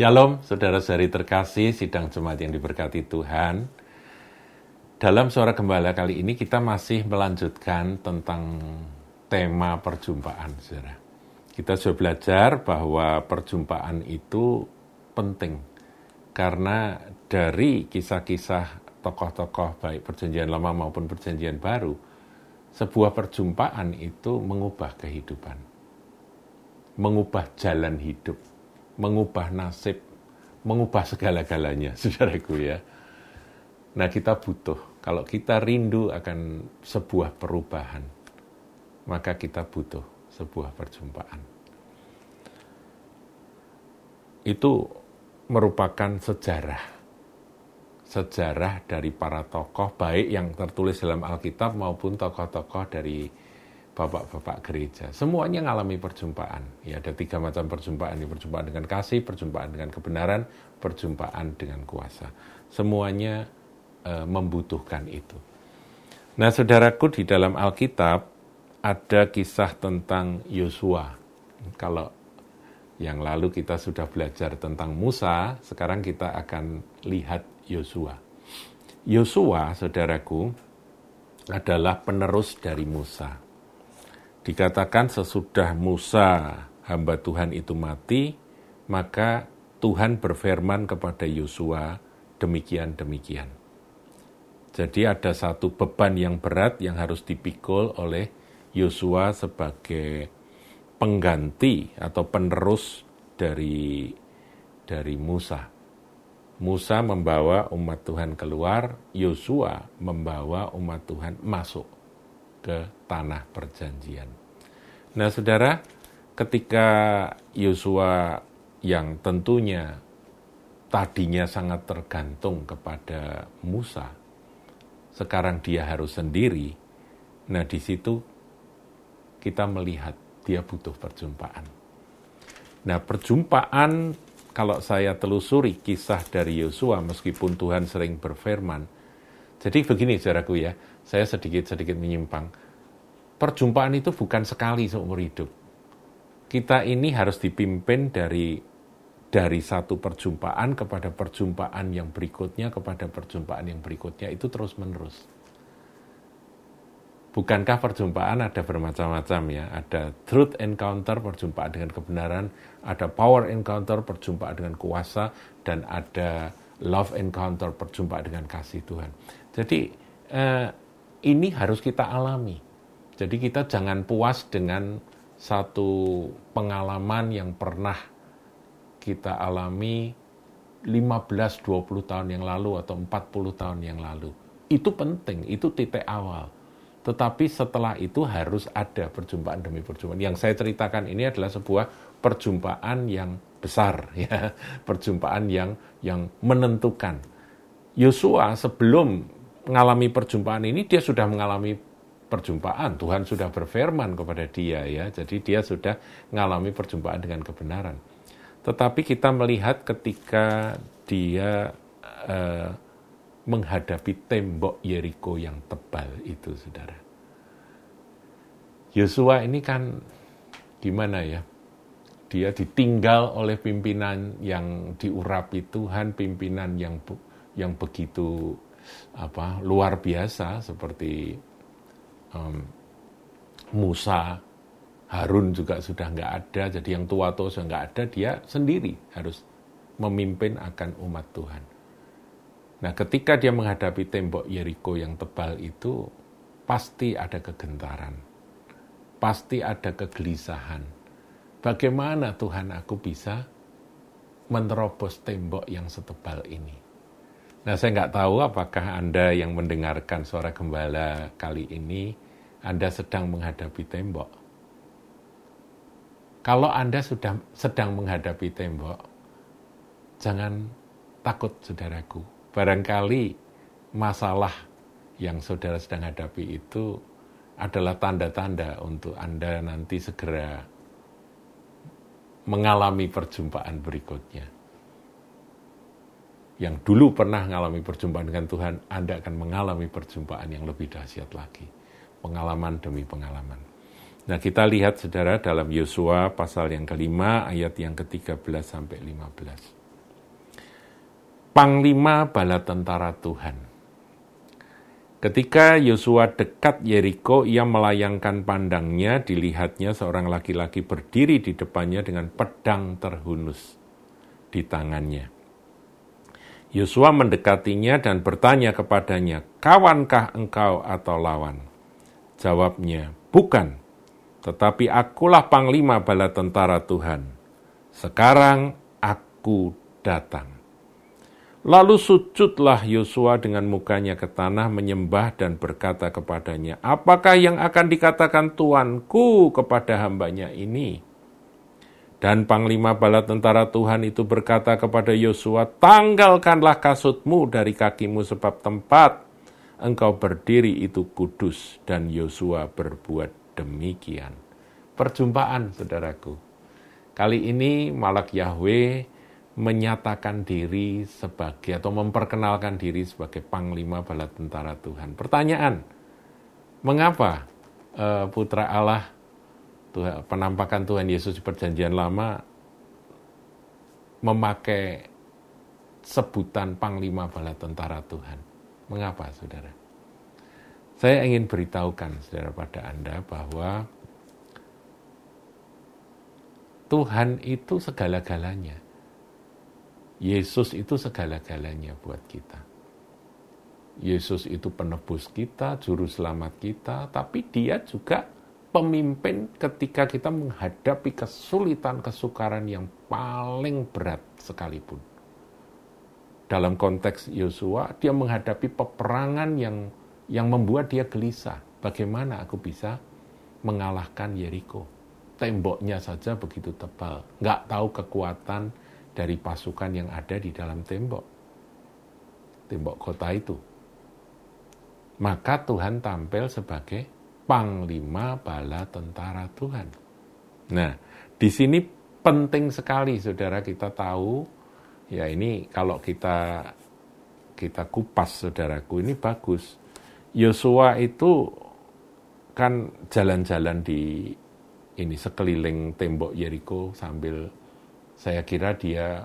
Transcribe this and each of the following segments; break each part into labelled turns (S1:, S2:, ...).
S1: Shalom, saudara-saudari terkasih, sidang jemaat yang diberkati Tuhan. Dalam suara gembala kali ini kita masih melanjutkan tentang tema perjumpaan, saudara. Kita sudah belajar bahwa perjumpaan itu penting karena dari kisah-kisah tokoh-tokoh baik perjanjian lama maupun perjanjian baru, sebuah perjumpaan itu mengubah kehidupan, mengubah jalan hidup mengubah nasib, mengubah segala-galanya, saudaraku ya. Nah kita butuh, kalau kita rindu akan sebuah perubahan, maka kita butuh sebuah perjumpaan. Itu merupakan sejarah. Sejarah dari para tokoh, baik yang tertulis dalam Alkitab maupun tokoh-tokoh dari bapak-bapak gereja. Semuanya mengalami perjumpaan. Ya, ada tiga macam perjumpaan. Ini perjumpaan dengan kasih, perjumpaan dengan kebenaran, perjumpaan dengan kuasa. Semuanya e, membutuhkan itu. Nah, saudaraku di dalam Alkitab ada kisah tentang Yosua. Kalau yang lalu kita sudah belajar tentang Musa, sekarang kita akan lihat Yosua. Yosua, saudaraku, adalah penerus dari Musa Dikatakan sesudah Musa hamba Tuhan itu mati, maka Tuhan berfirman kepada Yosua demikian-demikian. Jadi ada satu beban yang berat yang harus dipikul oleh Yosua sebagai pengganti atau penerus dari dari Musa. Musa membawa umat Tuhan keluar, Yosua membawa umat Tuhan masuk ke tanah perjanjian. Nah, saudara, ketika Yosua yang tentunya tadinya sangat tergantung kepada Musa, sekarang dia harus sendiri. Nah, di situ kita melihat dia butuh perjumpaan. Nah, perjumpaan kalau saya telusuri kisah dari Yosua, meskipun Tuhan sering berfirman, jadi begini saudaraku ya, saya sedikit-sedikit menyimpang. Perjumpaan itu bukan sekali seumur hidup. Kita ini harus dipimpin dari dari satu perjumpaan kepada perjumpaan yang berikutnya kepada perjumpaan yang berikutnya itu terus menerus. Bukankah perjumpaan ada bermacam-macam ya? Ada truth encounter, perjumpaan dengan kebenaran, ada power encounter, perjumpaan dengan kuasa, dan ada love encounter, perjumpaan dengan kasih Tuhan. Jadi eh, ini harus kita alami. Jadi kita jangan puas dengan satu pengalaman yang pernah kita alami 15-20 tahun yang lalu atau 40 tahun yang lalu. Itu penting, itu titik awal. Tetapi setelah itu harus ada perjumpaan demi perjumpaan. Yang saya ceritakan ini adalah sebuah perjumpaan yang besar, ya, perjumpaan yang yang menentukan. Yosua sebelum mengalami perjumpaan ini dia sudah mengalami perjumpaan. Tuhan sudah berfirman kepada dia ya. Jadi dia sudah mengalami perjumpaan dengan kebenaran. Tetapi kita melihat ketika dia uh, menghadapi tembok Yeriko yang tebal itu, Saudara. Yosua ini kan gimana ya? Dia ditinggal oleh pimpinan yang diurapi Tuhan, pimpinan yang yang begitu apa luar biasa seperti um, Musa, Harun juga sudah nggak ada, jadi yang tua tua sudah nggak ada, dia sendiri harus memimpin akan umat Tuhan. Nah, ketika dia menghadapi tembok Yeriko yang tebal itu, pasti ada kegentaran, pasti ada kegelisahan. Bagaimana Tuhan aku bisa menerobos tembok yang setebal ini? Nah, saya nggak tahu apakah Anda yang mendengarkan suara gembala kali ini, Anda sedang menghadapi tembok. Kalau Anda sudah sedang menghadapi tembok, jangan takut, saudaraku. Barangkali masalah yang saudara sedang hadapi itu adalah tanda-tanda untuk Anda nanti segera mengalami perjumpaan berikutnya yang dulu pernah mengalami perjumpaan dengan Tuhan, Anda akan mengalami perjumpaan yang lebih dahsyat lagi. Pengalaman demi pengalaman. Nah kita lihat saudara dalam Yosua pasal yang kelima ayat yang ke-13 sampai 15. Panglima bala tentara Tuhan. Ketika Yosua dekat Yeriko, ia melayangkan pandangnya, dilihatnya seorang laki-laki berdiri di depannya dengan pedang terhunus di tangannya. Yosua mendekatinya dan bertanya kepadanya, "Kawankah engkau atau lawan?" Jawabnya, "Bukan, tetapi akulah panglima bala tentara Tuhan. Sekarang aku datang." Lalu sujudlah Yosua dengan mukanya ke tanah menyembah dan berkata kepadanya, Apakah yang akan dikatakan Tuanku kepada hambanya ini? Dan Panglima Bala Tentara Tuhan itu berkata kepada Yosua, Tanggalkanlah kasutmu dari kakimu sebab tempat engkau berdiri itu kudus. Dan Yosua berbuat demikian. Perjumpaan, saudaraku. Kali ini Malak Yahweh menyatakan diri sebagai atau memperkenalkan diri sebagai panglima bala tentara Tuhan. Pertanyaan, mengapa uh, putra Allah penampakan Tuhan Yesus di perjanjian lama memakai sebutan panglima bala tentara Tuhan? Mengapa, saudara? Saya ingin beritahukan, saudara, pada Anda bahwa Tuhan itu segala-galanya Yesus itu segala-galanya buat kita. Yesus itu penebus kita, juru selamat kita, tapi dia juga pemimpin ketika kita menghadapi kesulitan kesukaran yang paling berat sekalipun. Dalam konteks Yosua, dia menghadapi peperangan yang yang membuat dia gelisah. Bagaimana aku bisa mengalahkan Yeriko? Temboknya saja begitu tebal, nggak tahu kekuatan dari pasukan yang ada di dalam tembok. Tembok kota itu. Maka Tuhan tampil sebagai panglima bala tentara Tuhan. Nah, di sini penting sekali saudara kita tahu ya ini kalau kita kita kupas saudaraku ini bagus. Yosua itu kan jalan-jalan di ini sekeliling tembok Yeriko sambil saya kira dia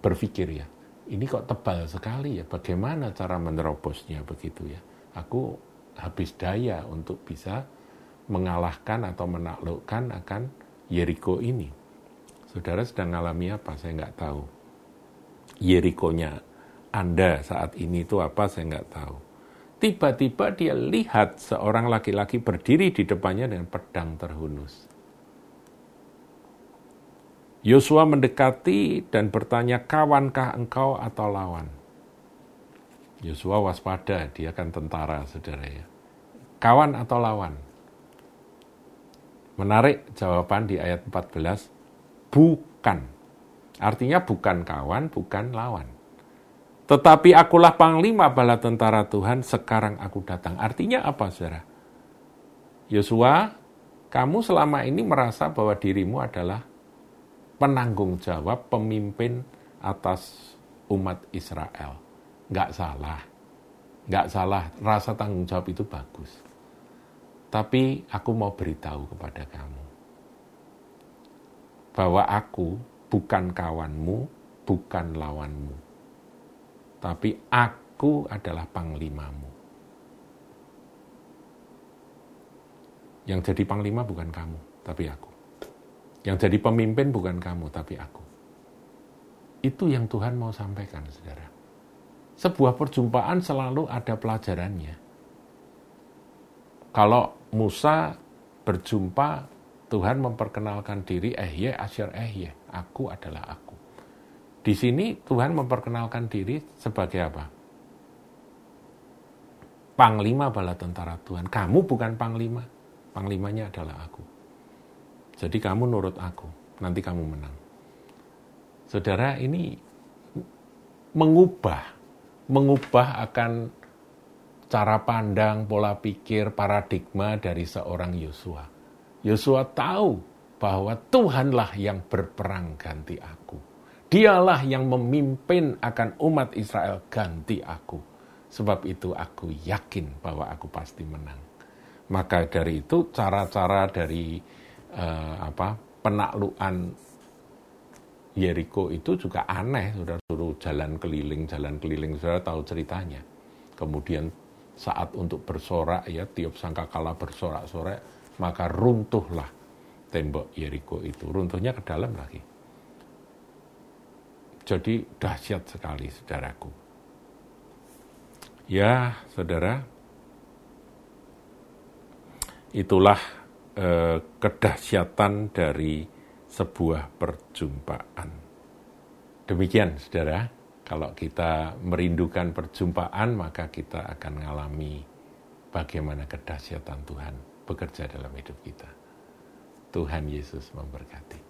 S1: berpikir ya, ini kok tebal sekali ya, bagaimana cara menerobosnya begitu ya. Aku habis daya untuk bisa mengalahkan atau menaklukkan akan Yeriko ini. Saudara sedang mengalami apa? Saya nggak tahu. Yerikonya Anda saat ini itu apa? Saya nggak tahu. Tiba-tiba dia lihat seorang laki-laki berdiri di depannya dengan pedang terhunus. Yosua mendekati dan bertanya, kawankah engkau atau lawan? Yosua waspada, dia kan tentara, saudara ya. Kawan atau lawan? Menarik jawaban di ayat 14, bukan. Artinya bukan kawan, bukan lawan. Tetapi akulah panglima bala tentara Tuhan, sekarang aku datang. Artinya apa, saudara? Yosua, kamu selama ini merasa bahwa dirimu adalah penanggung jawab pemimpin atas umat Israel. Nggak salah. Nggak salah, rasa tanggung jawab itu bagus. Tapi aku mau beritahu kepada kamu. Bahwa aku bukan kawanmu, bukan lawanmu. Tapi aku adalah panglimamu. Yang jadi panglima bukan kamu, tapi aku. Yang jadi pemimpin bukan kamu, tapi aku. Itu yang Tuhan mau sampaikan, saudara. Sebuah perjumpaan selalu ada pelajarannya. Kalau Musa berjumpa, Tuhan memperkenalkan diri, eh ye, asyar eh ye, aku adalah aku. Di sini Tuhan memperkenalkan diri sebagai apa? Panglima bala tentara Tuhan. Kamu bukan panglima, panglimanya adalah aku. Jadi kamu nurut aku, nanti kamu menang. Saudara, ini mengubah, mengubah akan cara pandang, pola pikir, paradigma dari seorang Yosua. Yosua tahu bahwa Tuhanlah yang berperang ganti aku. Dialah yang memimpin akan umat Israel ganti aku. Sebab itu aku yakin bahwa aku pasti menang. Maka dari itu cara-cara dari uh, apa penaklukan Yeriko itu juga aneh sudah suruh jalan keliling, jalan keliling, saudara tahu ceritanya. Kemudian saat untuk bersorak ya tiup sangkakala bersorak-sorak maka runtuhlah tembok Yeriko itu. Runtuhnya ke dalam lagi. Jadi dahsyat sekali saudaraku. Ya saudara. Itulah eh, kedahsyatan dari sebuah perjumpaan. Demikian saudara. Kalau kita merindukan perjumpaan, maka kita akan mengalami bagaimana kedahsyatan Tuhan bekerja dalam hidup kita. Tuhan Yesus memberkati.